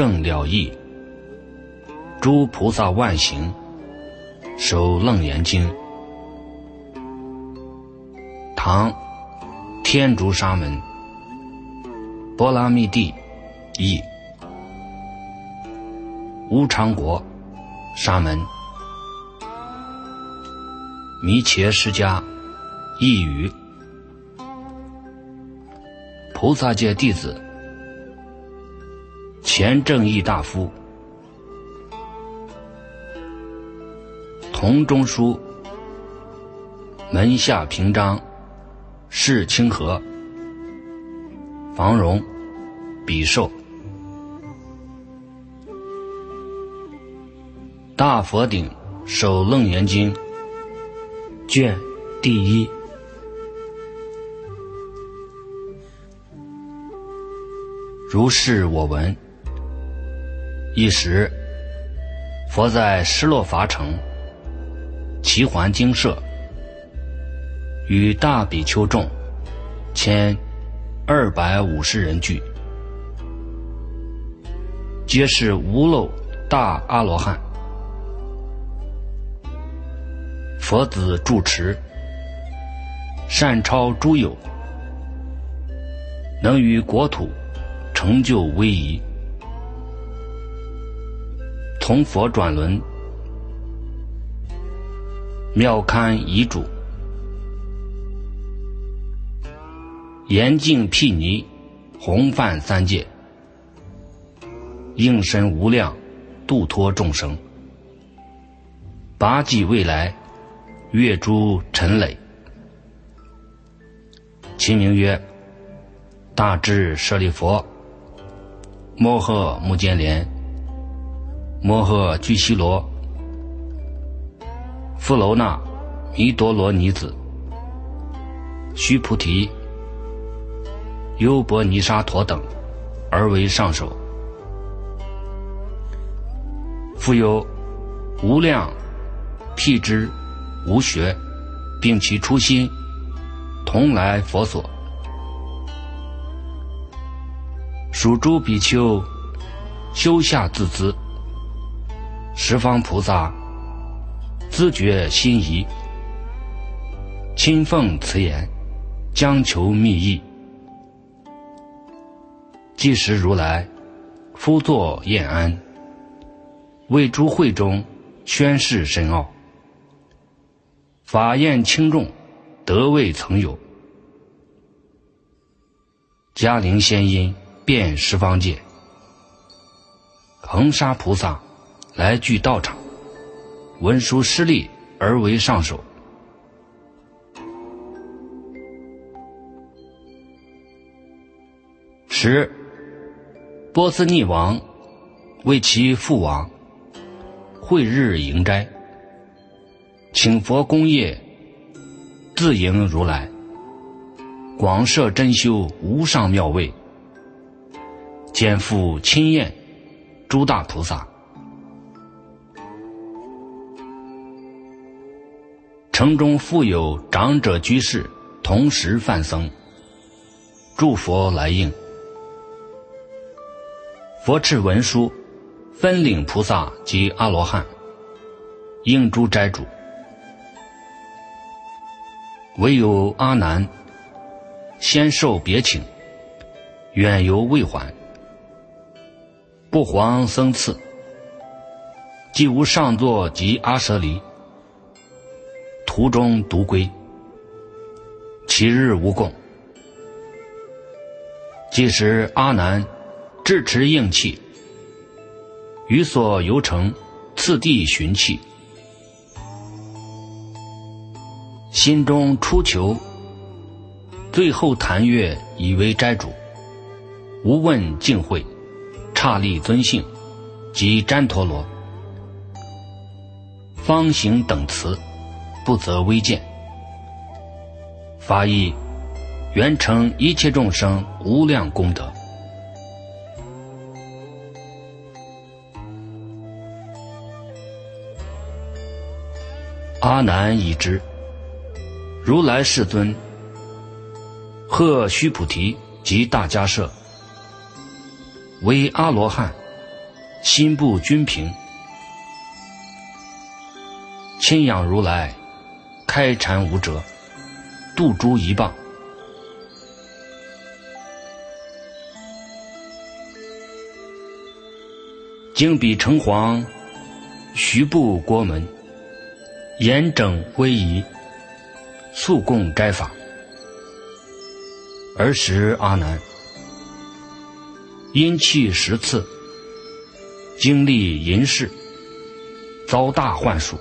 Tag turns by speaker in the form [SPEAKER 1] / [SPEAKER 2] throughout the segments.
[SPEAKER 1] 正了义，诸菩萨万行，守楞严经。唐天竺沙门。波拉密地译，乌常国沙门。弥切释迦译语，菩萨界弟子，前正义大夫，同中书门下平章。释清河，房荣，比寿，大佛顶首楞严经卷第一。如是我闻。一时，佛在失落伐城，齐桓精舍。与大比丘众，千二百五十人聚，皆是无漏大阿罗汉。佛子住持，善超诸有，能于国土成就威仪。从佛转轮，妙堪遗嘱。严净毗尼，弘范三界，应身无量，度脱众生。八季未来，月诸尘累。其名曰大智舍利佛，摩诃目犍连，摩诃居西罗，富楼那，弥多罗尼子，须菩提。优婆尼沙陀等，而为上首。复有无量辟支无学，并其初心，同来佛所。属诸比丘修下自资，十方菩萨自觉心仪，亲奉此言，将求密意。即时如来，夫作宴安，为诸会中宣示深奥。法宴轻重，得未曾有。嘉陵仙音遍十方界，恒沙菩萨来具道场，文殊师利而为上首。十。波斯匿王为其父王会日迎斋，请佛功业，自迎如来，广设真修无上妙位，肩负亲宴诸大菩萨，城中富有长者居士，同时犯僧，诸佛来应。佛敕文书，分领菩萨及阿罗汉，应诸斋主。唯有阿难，先受别请，远游未还，不遑僧次。既无上座及阿舍离，途中独归。其日无供，即时阿难。智持应气，于所游城，次第寻气，心中初求，最后谈月以为斋主，无问敬会，刹立尊姓，及旃陀罗，方行等词，不择微见，法意圆成一切众生无量功德。阿难已知，如来世尊贺须菩提及大迦舍，为阿罗汉，心不均平。亲仰如来，开禅无辙，度诸一棒。经比城隍，徐步国门，严整威仪，速供斋法。儿时阿难，阴气十次，经历淫事，遭大幻术。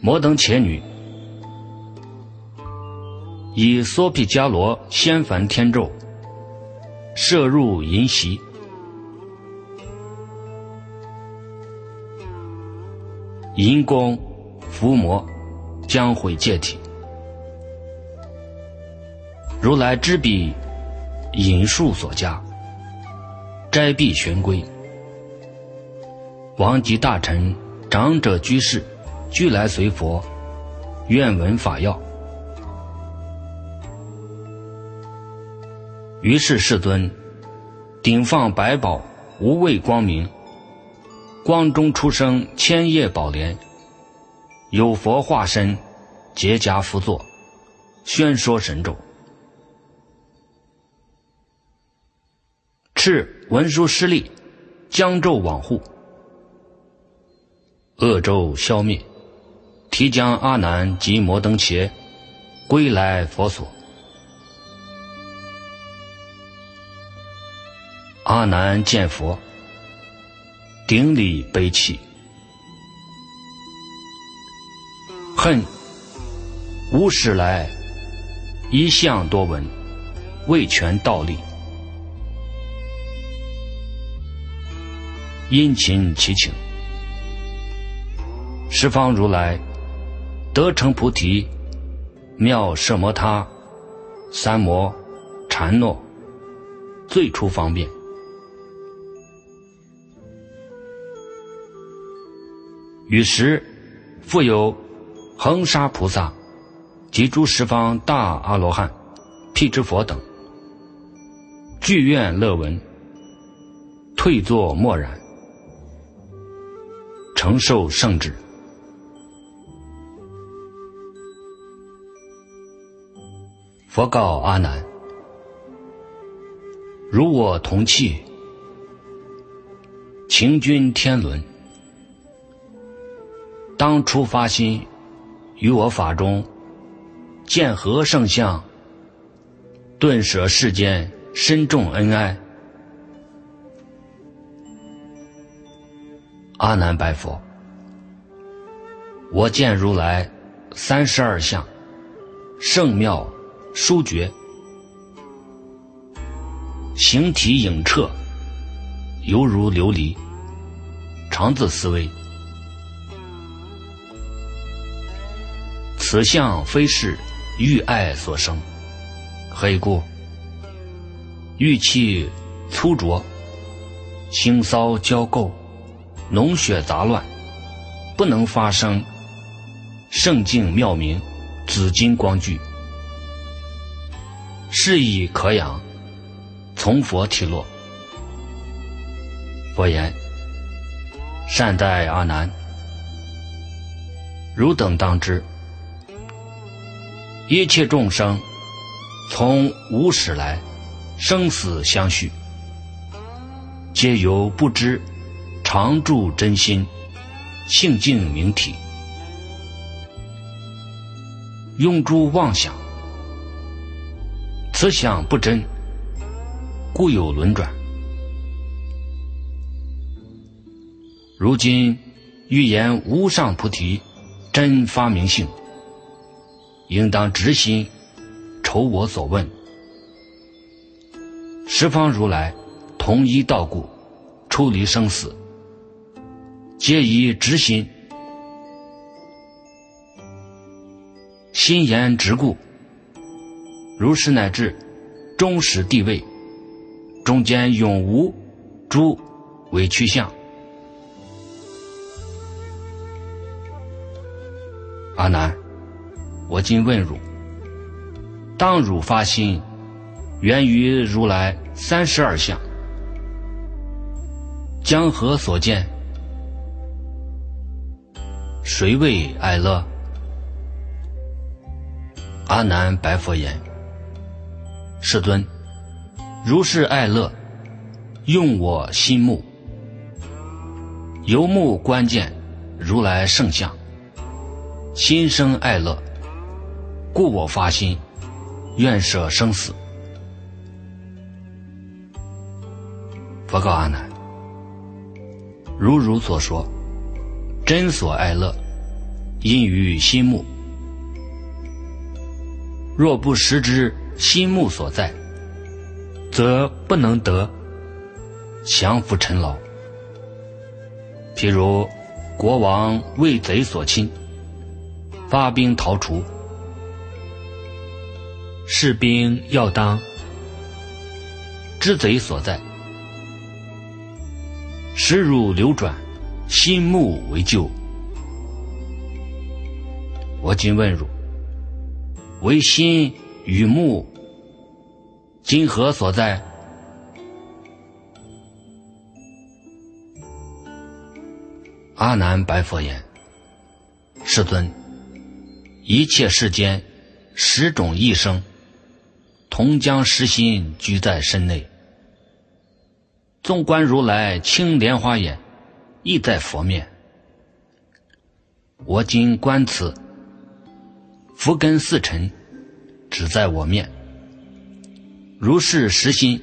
[SPEAKER 1] 摩登伽女以梭毗迦罗仙梵天咒射入淫袭。银光伏魔将毁戒体，如来知彼引术所加，斋必玄归。王及大臣、长者居士俱来随佛，愿闻法要。于是世尊顶放百宝，无畏光明。光中出生千叶宝莲，有佛化身，结跏趺坐，宣说神咒。敕文殊师利，将咒往护，恶咒消灭，提将阿难及摩登伽归来佛所。阿难见佛。顶礼悲泣，恨无始来一向多闻，未全道力，殷勤祈请，十方如来得成菩提，妙摄摩他三摩禅诺，最初方便。与时，复有恒沙菩萨及诸十方大阿罗汉、辟支佛等，具愿乐闻，退坐默然，承受圣旨。佛告阿难：如我同气，情君天伦。当初发心，于我法中见何圣相，顿舍世间深重恩爱。阿难白佛：我见如来三十二相，圣妙书绝，形体影彻，犹如琉璃，常自思维。此相非是欲爱所生，何以故？欲气粗浊，腥骚交垢，脓血杂乱，不能发生圣境妙明，紫金光聚，是以可养，从佛体落。佛言：善待阿难，汝等当知。一切众生，从无始来，生死相续，皆由不知常住真心，性净明体，用诸妄想，此想不真，故有轮转。如今欲言无上菩提真发明性。应当直心，酬我所问。十方如来，同一道故，出离生死，皆以直心，心言直故。如是乃至终始地位，中间永无诸委屈相。阿难。我今问汝：当汝发心，源于如来三十二相，江河所见，谁为爱乐？阿难白佛言：“世尊，如是爱乐，用我心目，游目观见如来圣相，心生爱乐，故我发心，愿舍生死。”佛告阿难：“如汝所说，真所爱乐，因于心目。”若不识之心目所在，则不能得降伏尘劳。譬如国王为贼所侵，发兵逃除，士兵要当知贼所在，时如流转，心目为救。我今问汝。为心与目，今何所在？阿难白佛言：“世尊，一切世间十种异生，同将实心居在身内。纵观如来青莲花眼，亦在佛面。我今观此。”福根四尘，只在我面。如是实心，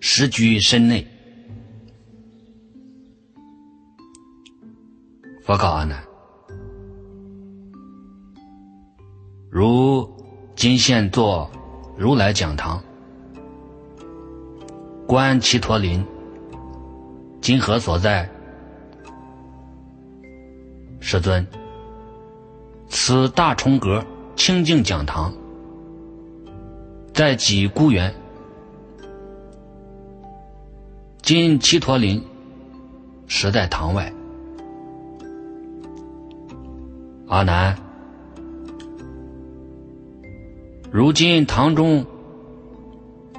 [SPEAKER 1] 实居身内。佛告阿难：如今现作如来讲堂，观其陀林，今何所在？世尊。此大重阁清净讲堂，在几孤园。今七陀林实在堂外。阿难，如今堂中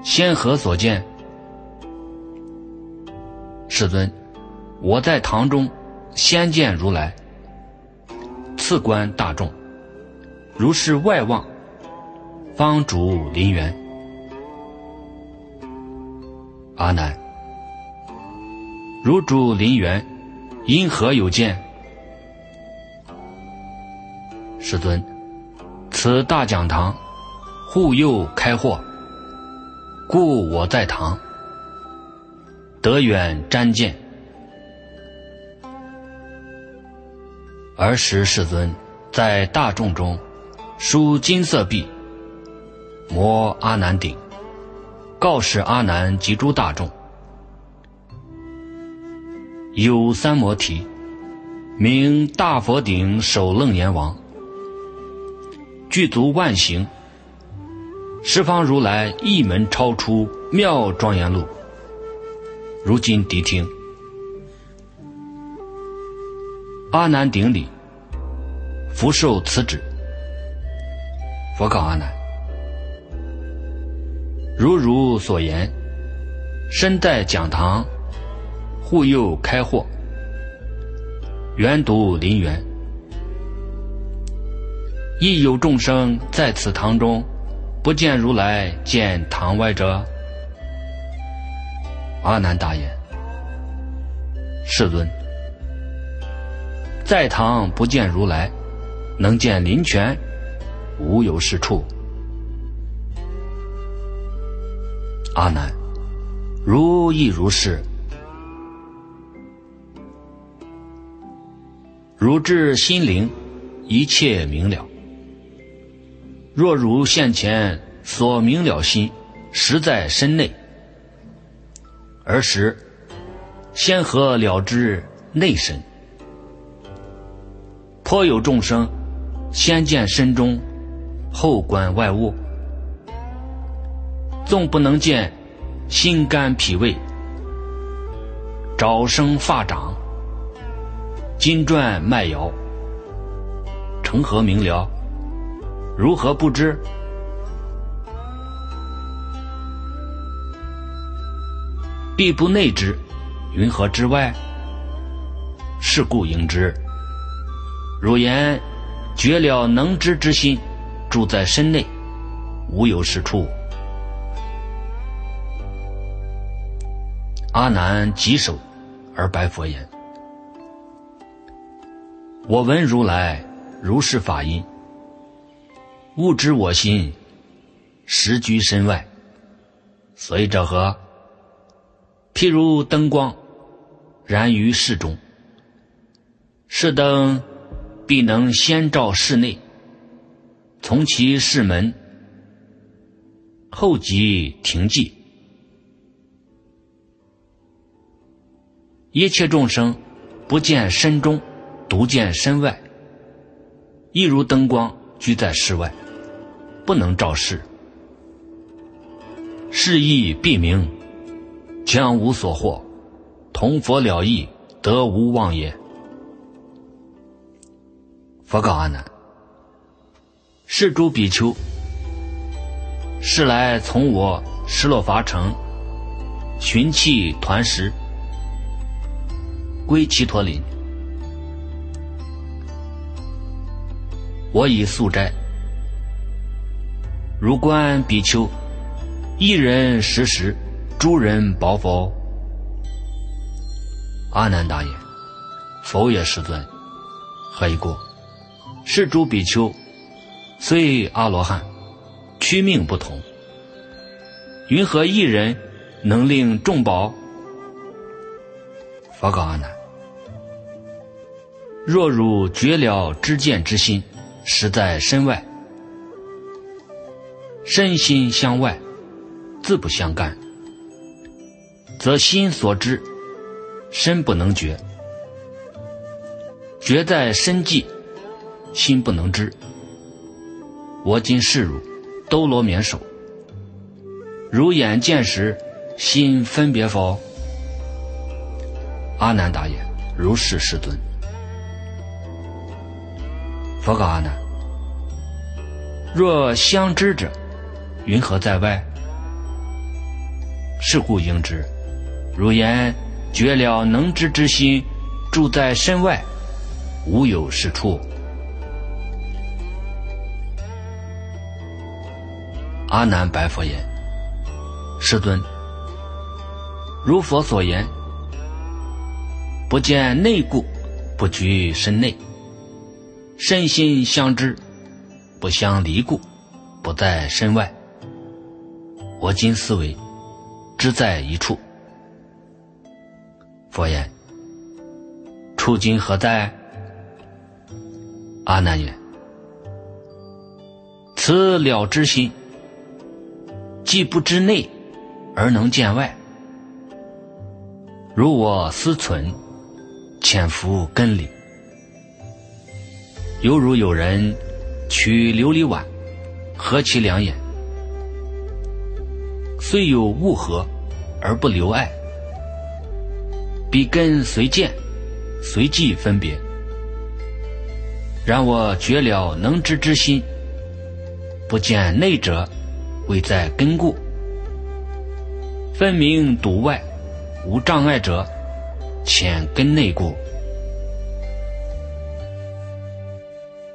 [SPEAKER 1] 仙何所见？世尊，我在堂中先见如来。次观大众，如是外望，方主林园。阿难，如主林园，因何有见？世尊，此大讲堂，护佑开货，故我在堂，得远瞻见。儿时世尊在大众中梳金色臂，摩阿难顶，告示阿难及诸大众：有三摩提，名大佛顶首楞严王，具足万行，十方如来一门超出妙庄严路，如今谛听。阿难顶礼，福受此旨。佛告阿难：如汝所言，身在讲堂，护佑开货，缘读林园，亦有众生在此堂中，不见如来，见堂外者。阿难答言：世尊。在堂不见如来，能见林泉，无有是处。阿难，如亦如是。如至心灵，一切明了。若如现前所明了心，实在身内，而时先合了之内身。颇有众生，先见身中，后观外物。纵不能见，心肝脾胃，爪生发长，筋转脉摇，成何明了？如何不知？必不内之，云何之外？是故应知。汝言绝了能知之心，住在身内，无有是处。阿难稽首而白佛言：“我闻如来如是法音，悟知我心实居身外。所以者何？譬如灯光燃于室中，室灯必能先照室内，从其室门，后即停寂。”一切众生不见身中，独见身外。亦如灯光居在室外，不能照室。是亦必明，将无所获，同佛了义，得无妄也。佛告阿难：是诸比丘，是来从我失落伐城，寻气团食。归齐陀林，我以素斋。如观比丘，一人食食，诸人饱否？阿难答言：否也，世尊。何以故？是诸比丘，虽阿罗汉，躯命不同。云何一人能令众饱？佛告阿难。若汝绝了知见之心，实在身外，身心相外，自不相干，则心所知，身不能觉；觉在身际，心不能知。我今示汝兜罗绵手，如眼见时，心分别否？阿难答言：如是，世尊。佛告阿难：若相知者，云何在外？是故应知。汝言绝了能知之心，住在身外，无有是处。阿难白佛言：世尊，如佛所言，不见内故，不居身内。身心相知，不相离故，不在身外。我今思维，知在一处。佛言：处今何在？阿难言：此了知心，既不知内，而能见外。如我思存，潜伏根里。犹如有人取琉璃碗，合其两眼，虽有物合，而不留爱。彼根随见，随即分别。然我绝了能知之心，不见内者，未在根故。分明独外，无障碍者，浅根内故。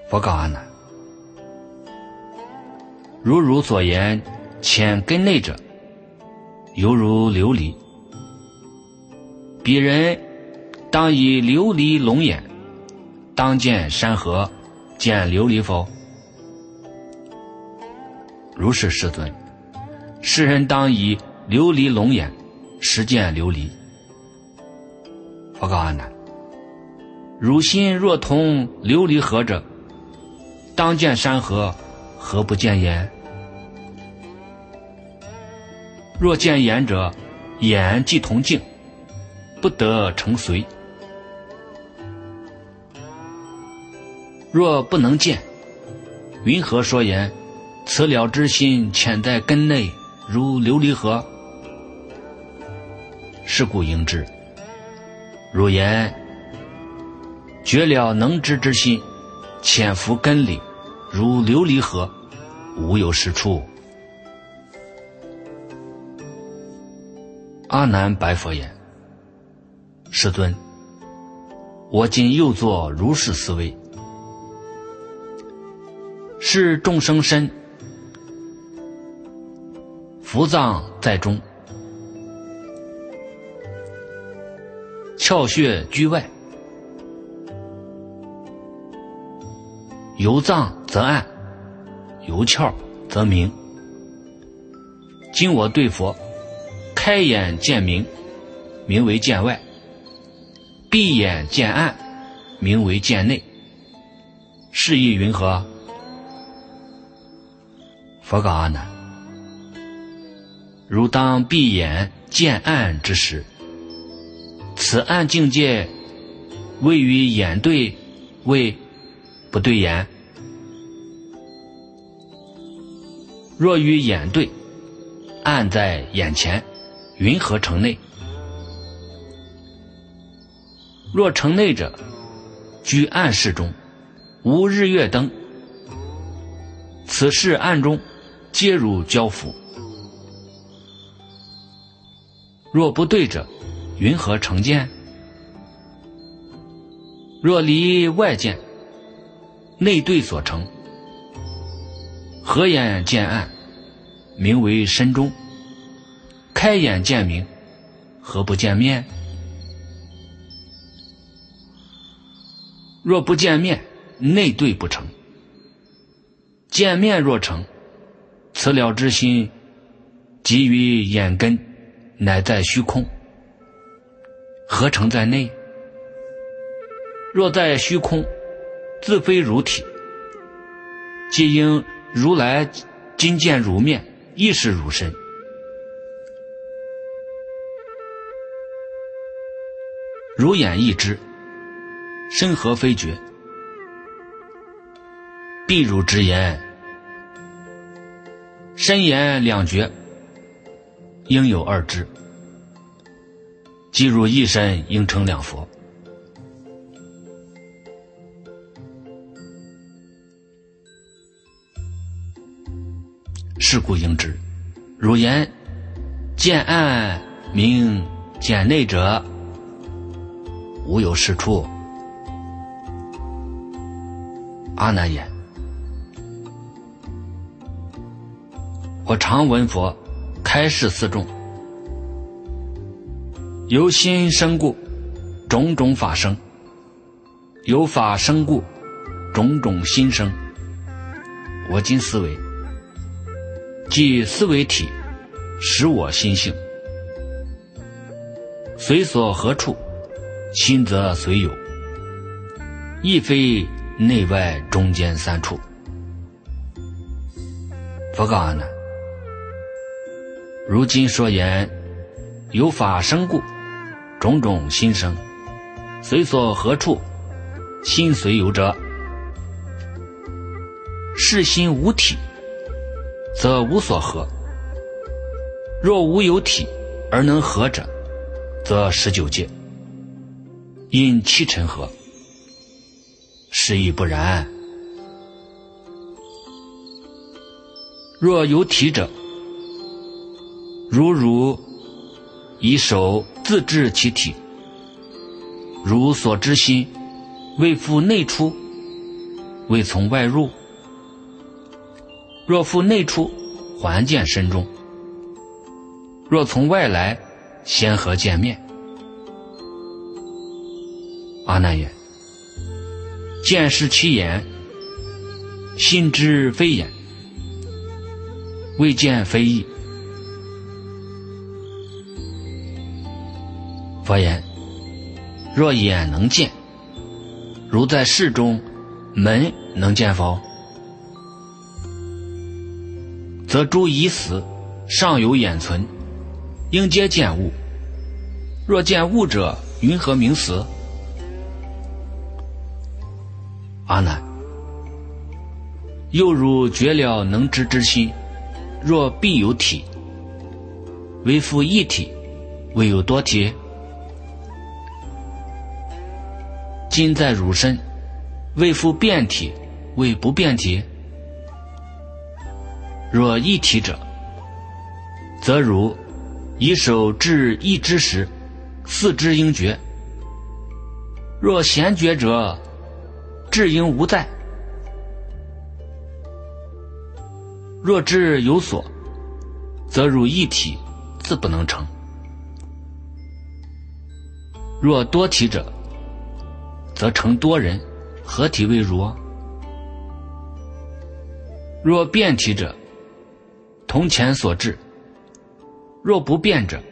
[SPEAKER 1] 佛告阿难：如汝所言，浅根内者，犹如琉璃。彼人当以琉璃龙眼，当见山河，见琉璃否？如是，世尊。世人当以琉璃龙眼，实见琉璃。佛告阿难：汝心若同琉璃合者，当见山河，何不见言？若见言者，眼即同镜，不得成随。若不能见，云何说言？此了之心潜在根内，如琉璃河。是故应知。汝言绝了能知之心。潜伏根里，如琉璃河，无有是处。阿难白佛言：“世尊，我今又作如是思维：是众生身，伏藏在中，窍穴居外，由藏则暗，由窍则明。今我对佛。”开眼见明，名为见外；闭眼见暗，名为见内。是意云何？佛告阿难：如当闭眼见暗之时，此暗境界位于眼对，为不对眼；若与眼对，暗在眼前。云何城内？若城内者，居暗室中，无日月灯。此事暗中，皆如交付。若不对者，云何成见？若离外见，内对所成，合眼见暗，名为身中。开眼见明，何不见面？若不见面，内对不成；见面若成，此了之心，即于眼根，乃在虚空，何成在内？若在虚空，自非如体，即应如来今见如面，亦是如身。如眼一之，身何非觉？必如之言，身言两绝，应有二知。即如一身，应成两佛。是故应知，汝言见暗明见内者。无有是处。阿难言：我常闻佛开示四众，由心生故，种种法生；由法生故，种种心生。我今思维，即思维体，使我心性，随所何处。心则随有，亦非内外中间三处。佛告阿难：如今说言有法生故，种种心生，随所何处，心随有者，是心无体，则无所合；若无有体而能合者，则十九界。因七尘合，是亦不然。若有体者，如汝以手自治其体，如所知心未复内出，未从外入。若复内出，还见身中；若从外来，先和见面。阿难言：“见是其眼，心知非眼，未见非意。”佛言：“若眼能见，如在室中，门能见否？则诸已死，尚有眼存，应皆见物。若见物者，云何名死？”阿难，又如绝了能知之心，若必有体，为复一体，未有多体。今在汝身，为复变体，为不变体。若一体者，则如以手治一之时，四肢应绝。若闲绝者，志应无在；若志有所，则如一体，自不能成。若多体者，则成多人，合体为如；若变体者，从前所至；若不变者，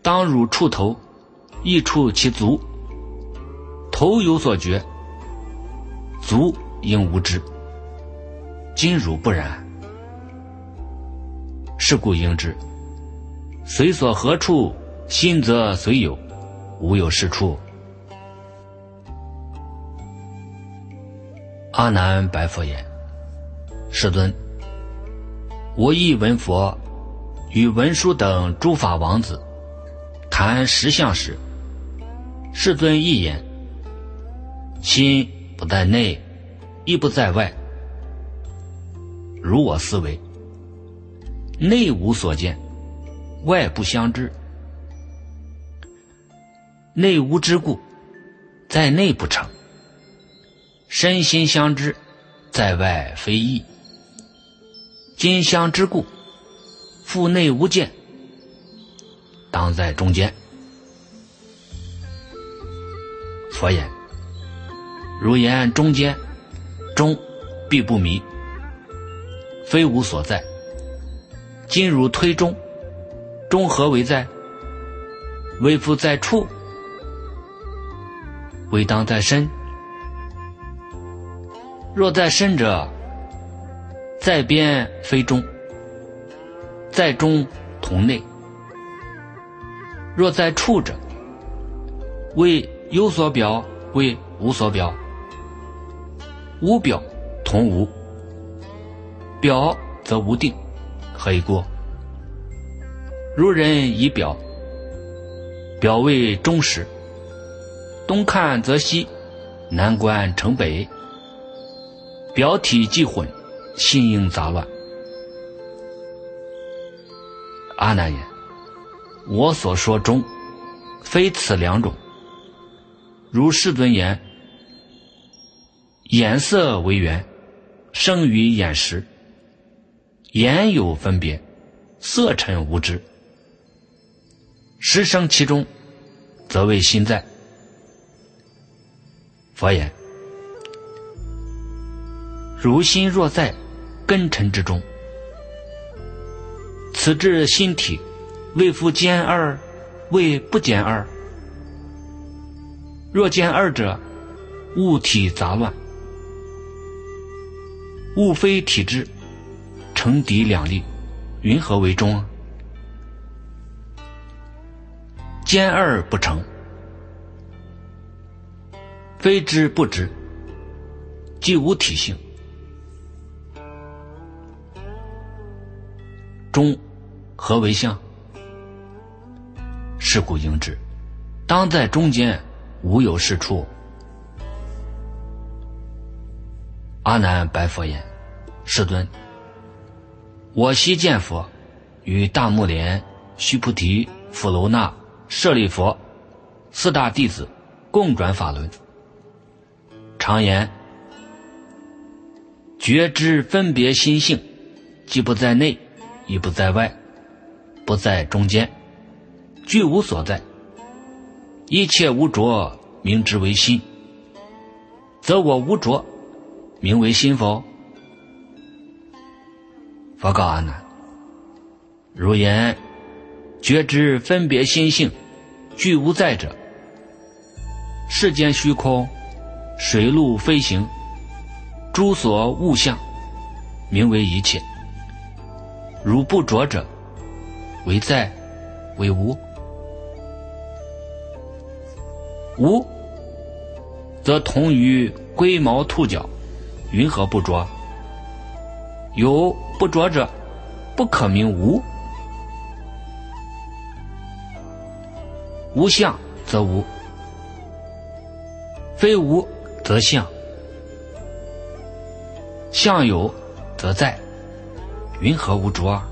[SPEAKER 1] 当汝触头，亦触其足。头有所觉，足应无知。今汝不然，是故应知。随所何处，心则随有；无有是处。阿难白佛言：“世尊，我亦闻佛与文殊等诸法王子谈实相时，世尊一言。”心不在内，亦不在外。如我思维，内无所见，外不相知。内无之故，在内不成。身心相知，在外非异。今相之故，腹内无见，当在中间。佛言。如言中间，中必不迷，非无所在。今如推中，中何为在？为夫在处，为当在身。若在身者，在边非中，在中同内。若在处者，为有所表，为无所表。无表同无，表则无定，何以过？如人以表，表为中实，东看则西，南观成北，表体既混，心应杂乱。阿难言：我所说中，非此两种。如世尊言。眼色为缘，生于眼识。眼有分别，色尘无知。识生其中，则为心在。佛言：如心若在根尘之中，此至心体，为复兼二，为不兼二。若兼二者，物体杂乱。物非体质，成敌两立，云何为中啊？兼二不成，非知不知，即无体性。中何为相？是故应知，当在中间，无有是处。阿难白佛言：“世尊，我昔见佛与大目连、须菩提、富楼那、舍利佛四大弟子共转法轮，常言：觉知分别心性，既不在内，亦不在外，不在中间，具无所在。一切无着，名之为心，则我无着。”名为心否？佛告阿难：如言觉知分别心性，具无在者。世间虚空，水陆飞行，诸所物象，名为一切。如不着者，为在，为无。无，则同于龟毛兔角。云何不着？有不着者，不可名无。无相则无，非无则相。相有则在，云何无着？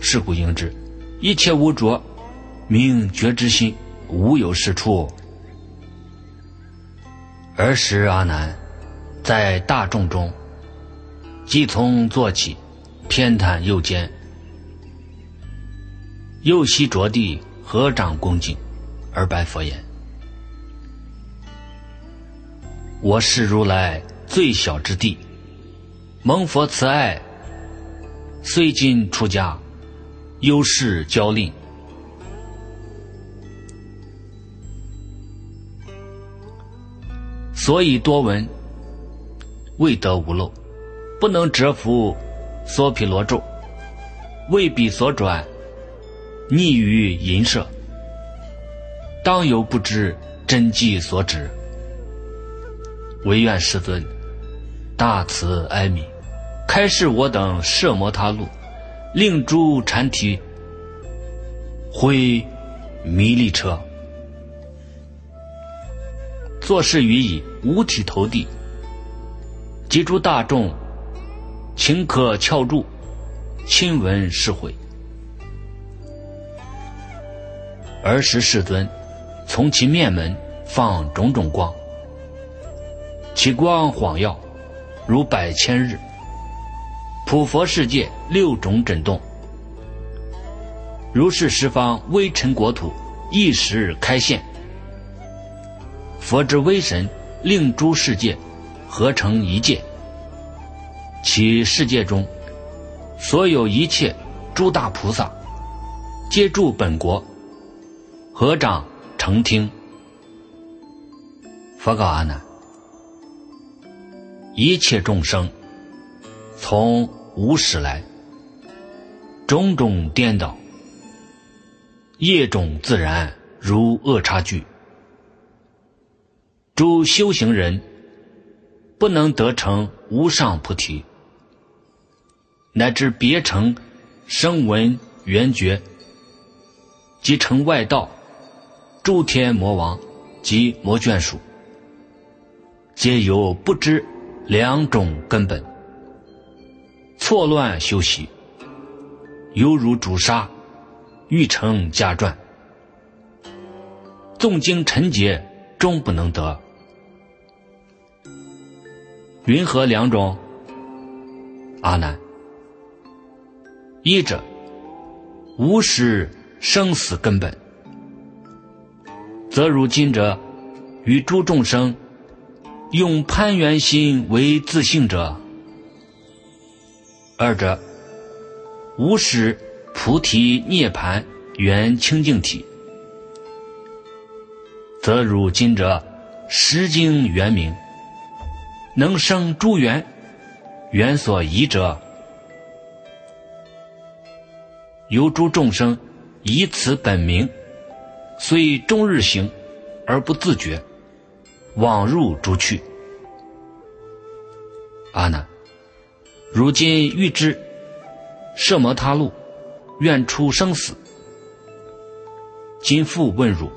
[SPEAKER 1] 是故应知，一切无着，明觉之心，无有是处。儿时阿难，在大众中，即从坐起，偏袒右肩，右膝着地，合掌恭敬，而拜佛言：“我是如来最小之弟，蒙佛慈爱，虽今出家，有事教令。”所以多闻，未得无漏，不能折服娑毗罗咒，为彼所转，逆于淫舍，当有不知真迹所指。唯愿世尊大慈哀悯，开示我等摄摩他路，令诸禅体挥弥利车。作事于以五体投地，及诸大众，顷刻翘住，亲闻是会。儿时世尊从其面门放种种光，其光晃耀，如百千日，普佛世界六种震动，如是十方微尘国土一时开现。佛之威神，令诸世界合成一界。其世界中，所有一切诸大菩萨，皆住本国，合掌成听。佛告阿难：一切众生，从无始来，种种颠倒，业种自然如恶差距。诸修行人不能得成无上菩提，乃至别成声闻缘觉，即成外道，诸天魔王及魔眷属，皆有不知两种根本，错乱修习，犹如朱砂，欲成家传，纵经尘劫，终不能得。云何两种？阿难，一者无始生死根本，则如今者与诸众生用攀缘心为自性者；二者无始菩提涅盘原清净体，则如今者实经圆明。能生诸缘，缘所依者，由诸众生以此本名，虽终日行而不自觉，往入诸趣。阿难，如今欲知摄摩他路，愿出生死，今复问汝：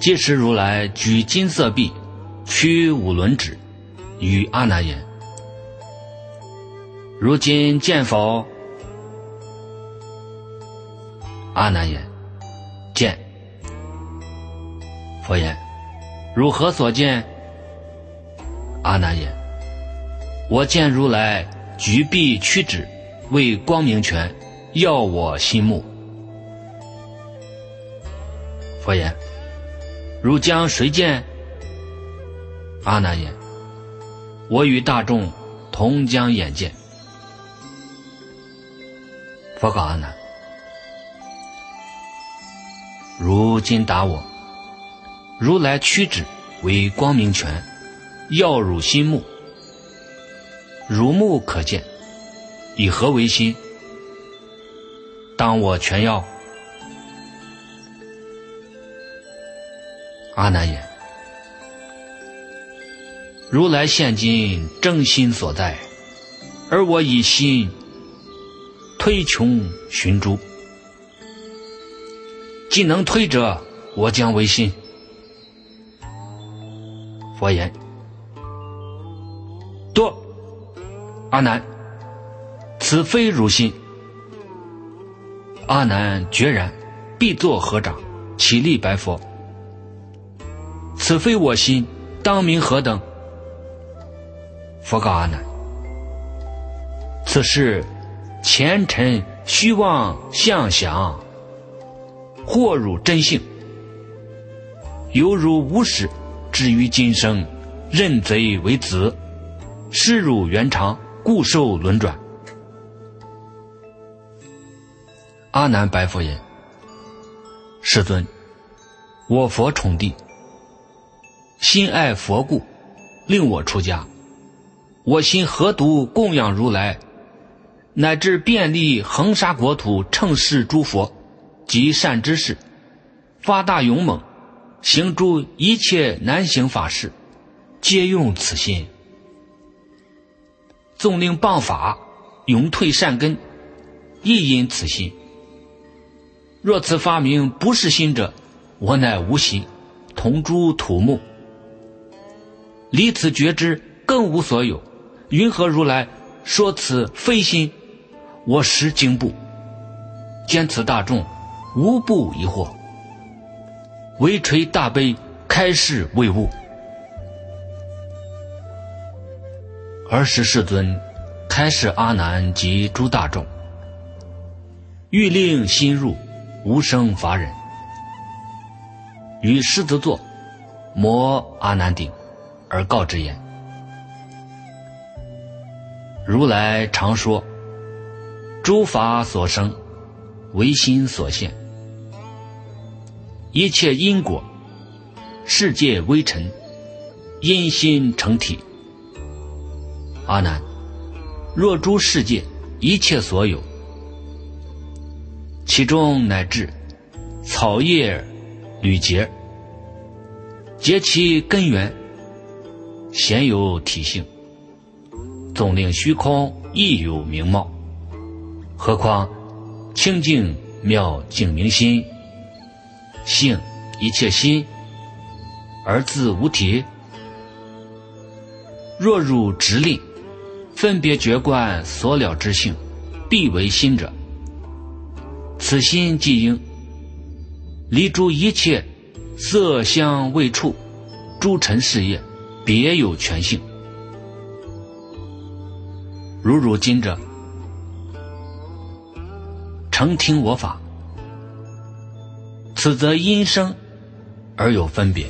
[SPEAKER 1] 届时如来举金色臂。屈五轮指，与阿难言：“如今见否？”阿难言：“见。”佛言：“如何所见？”阿难言：“我见如来举臂屈指，为光明拳，耀我心目。”佛言：“如将谁见？”阿难言：“我与大众同将眼见。”佛告阿难：“如今答我，如来屈指为光明拳，耀汝心目，如目可见，以何为心？当我全要？”阿难言。如来现今正心所在，而我以心推穷寻诸。既能推者，我将为心。佛言：多阿难，此非汝心，阿难决然必作合掌，起立白佛：“此非我心，当名何等？”佛告阿难：“此事前尘虚妄相想，或汝真性，犹如无始至于今生，认贼为子，视汝原常，故受轮转。”阿难白佛言：“世尊，我佛宠弟，心爱佛故，令我出家。”我心何独供养如来，乃至遍历恒沙国土，称世诸佛及善知识，发大勇猛，行诸一切难行法事，皆用此心。纵令谤法，永退善根，亦因此心。若此发明不是心者，我乃无心，同诸土木，离此觉知，更无所有。云何如来说此非心？我识经部，见此大众无不疑惑。唯垂大悲，开示未悟。尔时世尊开示阿难及诸大众，欲令心入无生法忍，与狮子座摩阿难顶，而告之言。如来常说：“诸法所生，唯心所现。一切因果，世界微尘，因心成体。阿难，若诸世界一切所有，其中乃至草叶、缕节，结其根源，鲜有体性。”总令虚空亦有名貌，何况清净妙净明心，性一切心而自无体。若汝直令分别觉观所了之性，必为心者，此心即应离诸一切色香味触诸尘事业，别有全性。如汝今者，诚听我法，此则因生而有分别。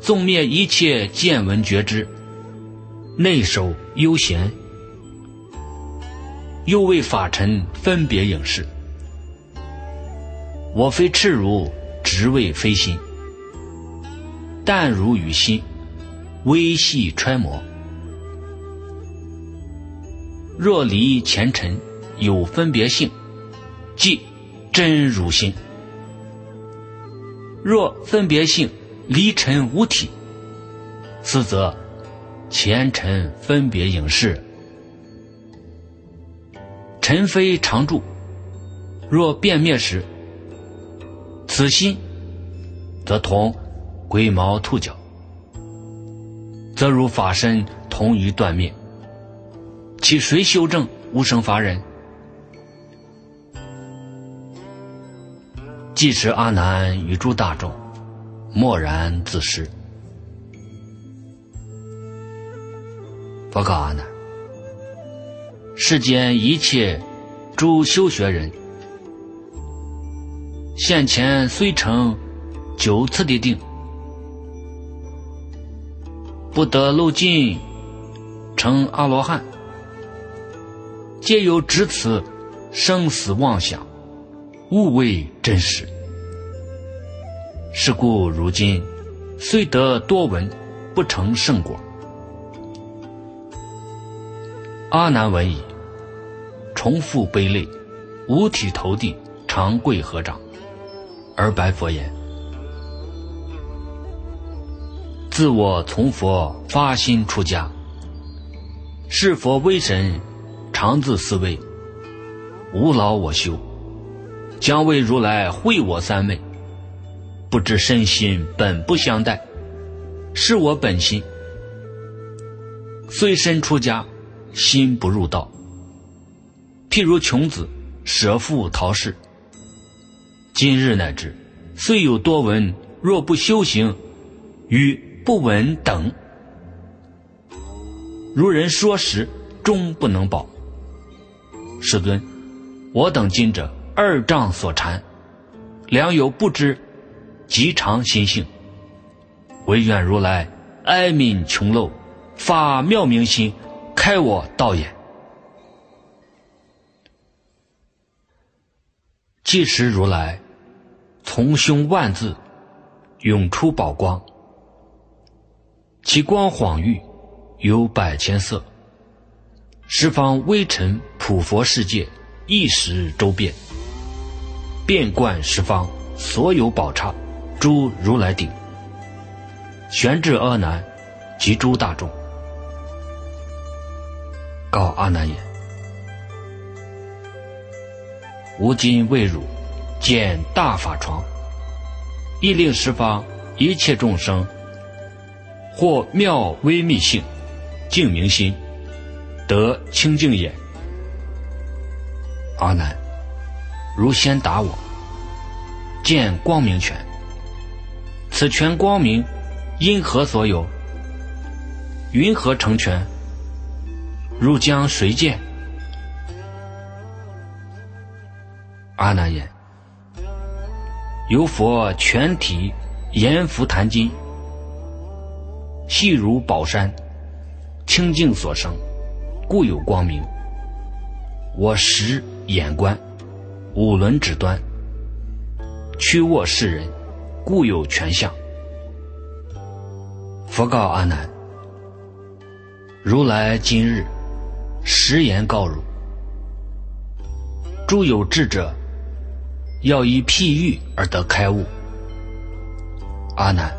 [SPEAKER 1] 纵灭一切见闻觉知，内守悠闲，又为法尘分别影视。我非赤如，直为非心，淡如于心微细揣摩。若离前尘有分别性，即真如心；若分别性离尘无体，此则前尘分别影视。尘非常住，若变灭时，此心则同龟毛兔角，则如法身同于断灭。其谁修正无生法忍？即使阿难与诸大众，默然自失。佛告阿难：世间一切诸修学人，现前虽成九次的定，不得漏尽成阿罗汉。皆有执此生死妄想，误为真实。是故如今虽得多闻，不成圣果。阿难闻已，重复悲泪，五体投地，长跪合掌，而白佛言：“自我从佛发心出家，是佛威神。”常自思维，无劳我修，将为如来会我三昧。不知身心本不相待，是我本心。虽身出家，心不入道。譬如穷子舍父逃世。今日乃至，虽有多闻，若不修行，与不闻等。如人说实，终不能保。世尊，我等今者二障所缠，良有不知，极常心性。唯愿如来哀悯穷陋，发妙明心，开我道眼。即时如来从胸万字涌出宝光，其光晃喻。有百千色，十方微尘普佛世界一时周遍，遍贯十方所有宝刹，诸如来顶，悬至阿难及诸大众。告阿难言：吾今为汝建大法床，亦令十方一切众生获妙微密性。净明心，得清净眼。阿难，如先答我，见光明权。此权光明，因何所有？云何成全？入江谁见？阿难言：由佛全体阎浮檀金，细如宝山。清净所生，故有光明。我实眼观，五轮指端，屈卧世人，故有全相。佛告阿难：如来今日实言告汝：诸有智者，要以譬喻而得开悟。阿难，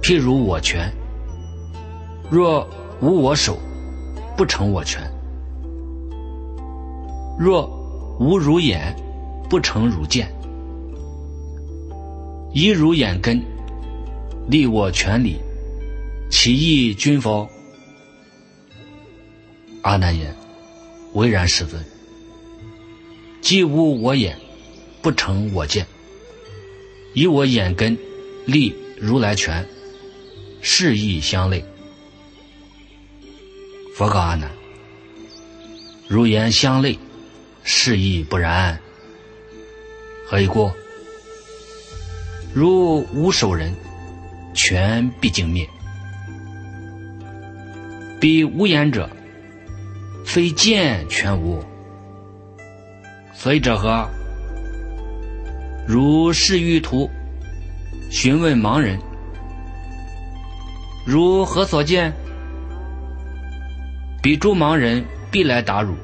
[SPEAKER 1] 譬如我拳。若无我手，不成我拳；若无如眼，不成如见。以如眼根，立我权理，其意均否？阿难言：唯然，世尊。既无我眼，不成我见。以我眼根立如来权，是意相类。佛告阿难：“如言相类，是亦不然。何以故？如无手人，权必尽灭。彼无言者，非见全无。所以者何？如是欲图，询问盲人：如何所见？”彼诸盲人必来打汝。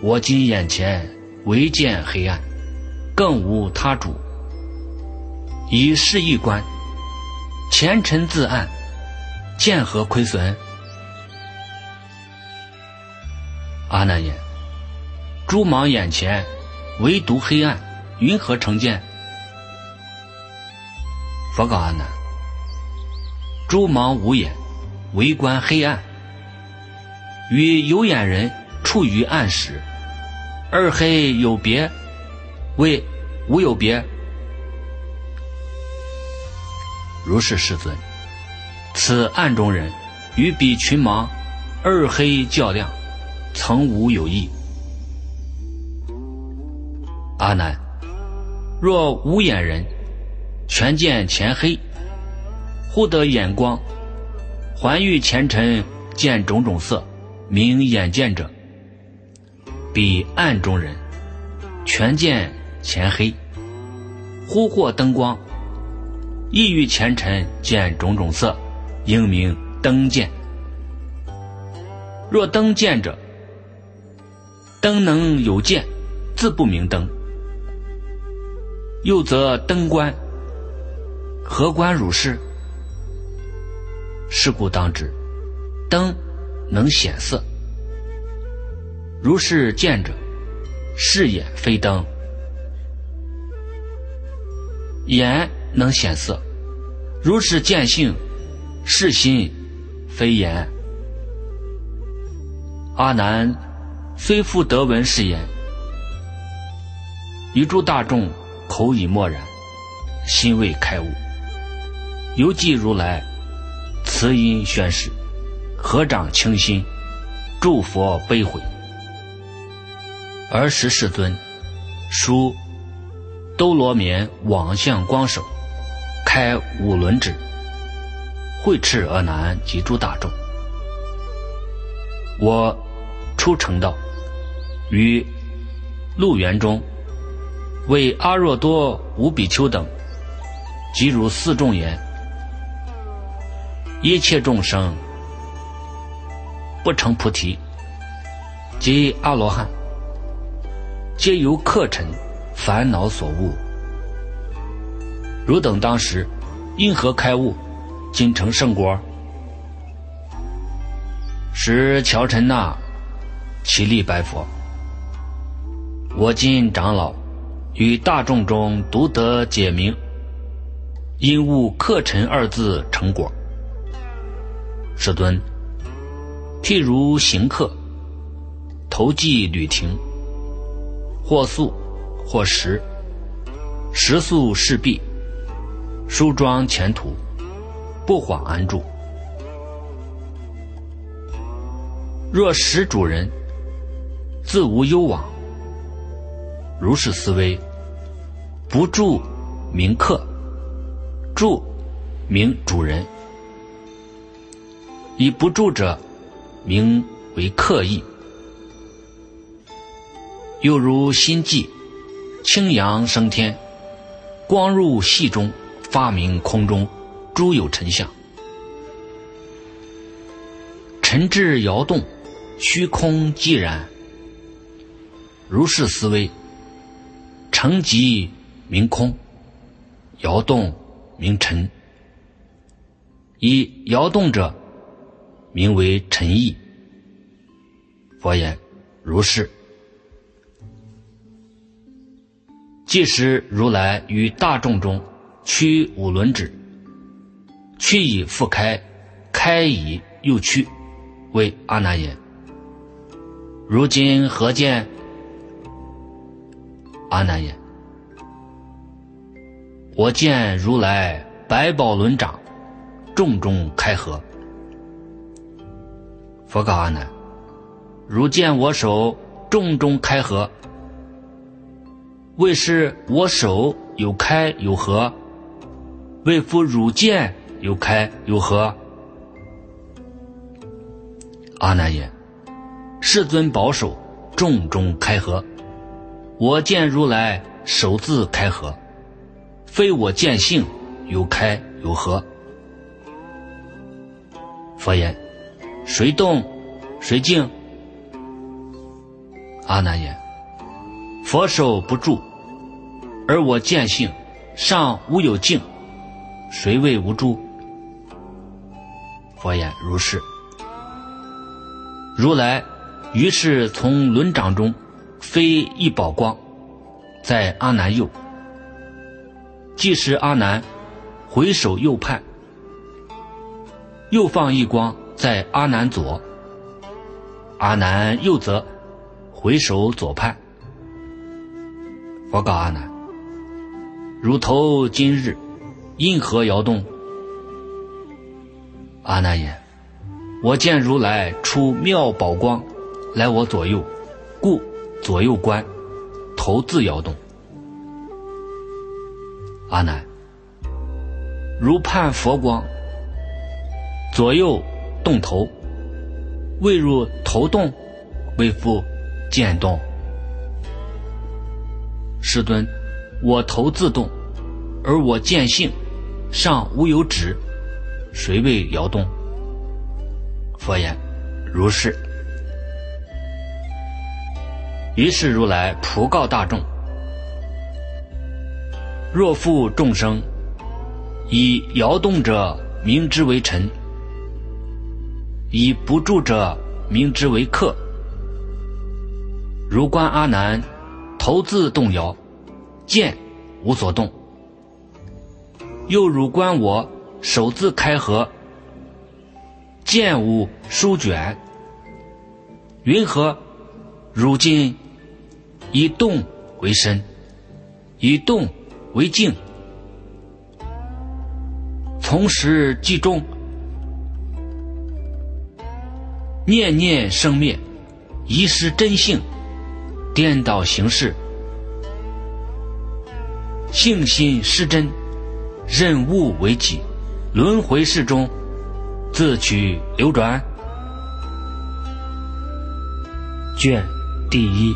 [SPEAKER 1] 我今眼前唯见黑暗，更无他主。以是一观，前尘自暗，见何亏损？阿难言：诸盲眼前唯独黑暗，云何成见？佛告阿难：诸盲无眼，唯观黑暗。与有眼人处于暗时，二黑有别，为无有别。如是世尊，此暗中人与彼群盲二黑较量，曾无有异。阿难，若无眼人全见前黑，忽得眼光，还欲前尘见种种色。明眼见者，彼暗中人，全见前黑；忽获灯光，亦欲前尘见种种色，应名灯见。若灯见者，灯能有见，自不明灯。又则灯观，何观如是？是故当知，灯。能显色，如是见者，是眼非灯；眼能显色，如是见性，是心非眼。阿难，虽复得闻是言，余诸大众口已默然，心未开悟。犹记如来慈音宣示，合掌清心，诸佛悲悔。尔时世尊，书兜罗绵往向光手，开五轮指，会斥阿难及诸大众。我出成道，于鹿园中，为阿若多、无比丘等，即如四众言：一切众生不成菩提，即阿罗汉，皆由客尘烦恼所误。汝等当时因何开悟，今成圣果？使乔陈那起立白佛：“我今长老与大众中独得解明，因悟客尘二字成果。世尊，譬如行客，投寄旅亭，或宿或食，食宿事毕，梳妆前途，不缓安住。”若使主人自无忧往，如是思维，不住名客，住名主人，以不住者名为客意。又如心悸，清阳升天，光入隙中，发明空中诸有尘相，尘质摇动。虚空寂然，如是思维，成即名空，摇动名尘，以摇动者名为尘意。佛言：如是。即使如来于大众中屈五轮指，屈以复开，开以又屈，为阿难言。如今何见？阿难言：我见如来百宝轮掌，重中开合。佛告阿难：如见我手重中开合，为是我手有开有合，为夫汝见有开有合。阿难言。世尊保守，重中开合。我见如来手自开合，非我见性有开有合。佛言：谁动，谁静？阿难言：佛手不住，而我见性尚无有静，谁谓无住？佛言：如是。如来。于是从轮掌中非一宝光，在阿难右。即时阿难回首右盼，又放一光在阿难左。阿难右则回首左盼。佛告阿难：如头今日因何摇动？阿难言：我见如来出妙宝光。来我左右，故左右观，头自摇动。阿难，如盼佛光，左右动头，未入头动，为复见动。师尊，我头自动，而我见性尚无有止，谁为摇动？佛言：如是。于是如来普告大众：若复众生以摇动者名之为尘，以不住者名之为客。如观阿难头自动摇，见无所动；又如观我手自开合，见无书卷。云何？如今以动为身，以动为静，从始即终，念念生灭，遗失真性，颠倒形式，性心失真，任物为己，轮回世中，自取流转。卷第一。